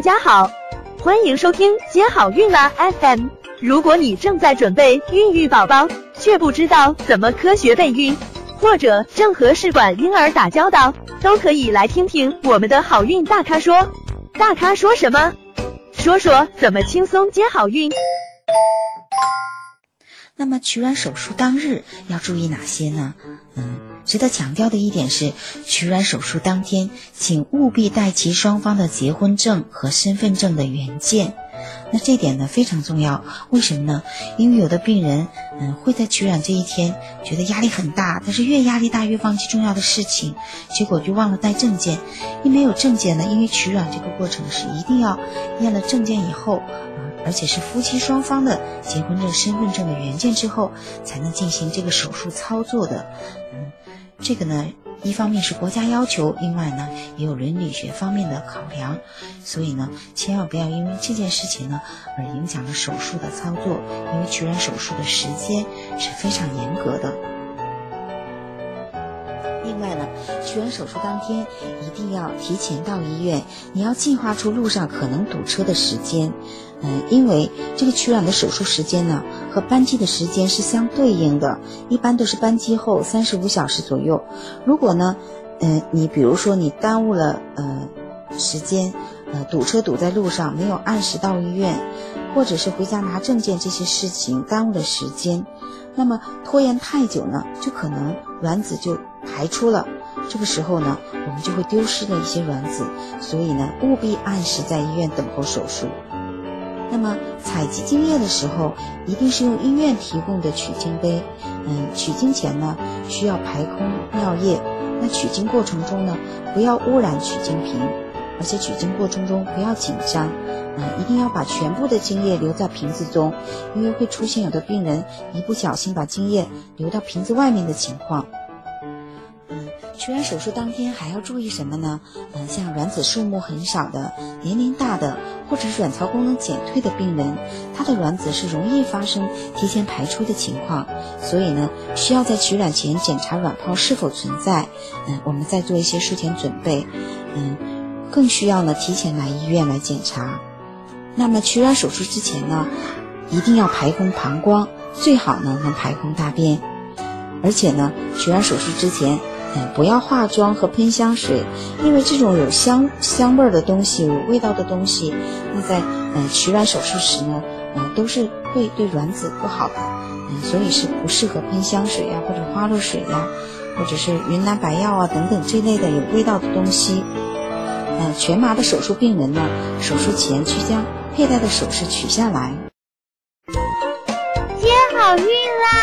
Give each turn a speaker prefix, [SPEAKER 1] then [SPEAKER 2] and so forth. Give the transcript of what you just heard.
[SPEAKER 1] 大家好，欢迎收听接好运啦 FM。如果你正在准备孕育宝宝，却不知道怎么科学备孕，或者正和试管婴儿打交道，都可以来听听我们的好运大咖说。大咖说什么？说说怎么轻松接好运。
[SPEAKER 2] 那么取卵手术当日要注意哪些呢？嗯。值得强调的一点是，取卵手术当天，请务必带齐双方的结婚证和身份证的原件。那这点呢非常重要，为什么呢？因为有的病人，嗯，会在取卵这一天觉得压力很大，但是越压力大越忘记重要的事情，结果就忘了带证件。一没有证件呢，因为取卵这个过程是一定要验了证件以后，而且是夫妻双方的结婚证、身份证的原件之后，才能进行这个手术操作的，嗯。这个呢，一方面是国家要求，另外呢也有伦理学方面的考量，所以呢，千万不要因为这件事情呢而影响了手术的操作，因为取卵手术的时间是非常严格的。另外呢，取卵手术当天一定要提前到医院，你要计划出路上可能堵车的时间。嗯，因为这个取卵的手术时间呢，和扳机的时间是相对应的，一般都是扳机后三十五小时左右。如果呢，嗯，你比如说你耽误了呃时间，呃堵车堵在路上，没有按时到医院，或者是回家拿证件这些事情耽误了时间，那么拖延太久呢，就可能卵子就排出了，这个时候呢，我们就会丢失了一些卵子，所以呢，务必按时在医院等候手术。那么采集精液的时候，一定是用医院提供的取精杯。嗯，取精前呢，需要排空尿液。那取精过程中呢，不要污染取精瓶，而且取精过程中不要紧张。嗯，一定要把全部的精液留在瓶子中，因为会出现有的病人一不小心把精液流到瓶子外面的情况。取卵手术当天还要注意什么呢？嗯，像卵子数目很少的、年龄大的，或者是卵巢功能减退的病人，他的卵子是容易发生提前排出的情况，所以呢，需要在取卵前检查卵泡是否存在。嗯，我们再做一些术前准备。嗯，更需要呢提前来医院来检查。那么取卵手术之前呢，一定要排空膀胱，最好呢能排空大便，而且呢取卵手术之前。嗯，不要化妆和喷香水，因为这种有香香味儿的东西、有味道的东西，那在嗯取卵手术时呢，嗯都是会对卵子不好的，嗯，所以是不适合喷香水呀，或者花露水呀，或者是云南白药啊等等这类的有味道的东西。嗯，全麻的手术病人呢，手术前需将佩戴的首饰取下来。
[SPEAKER 1] 接好运啦。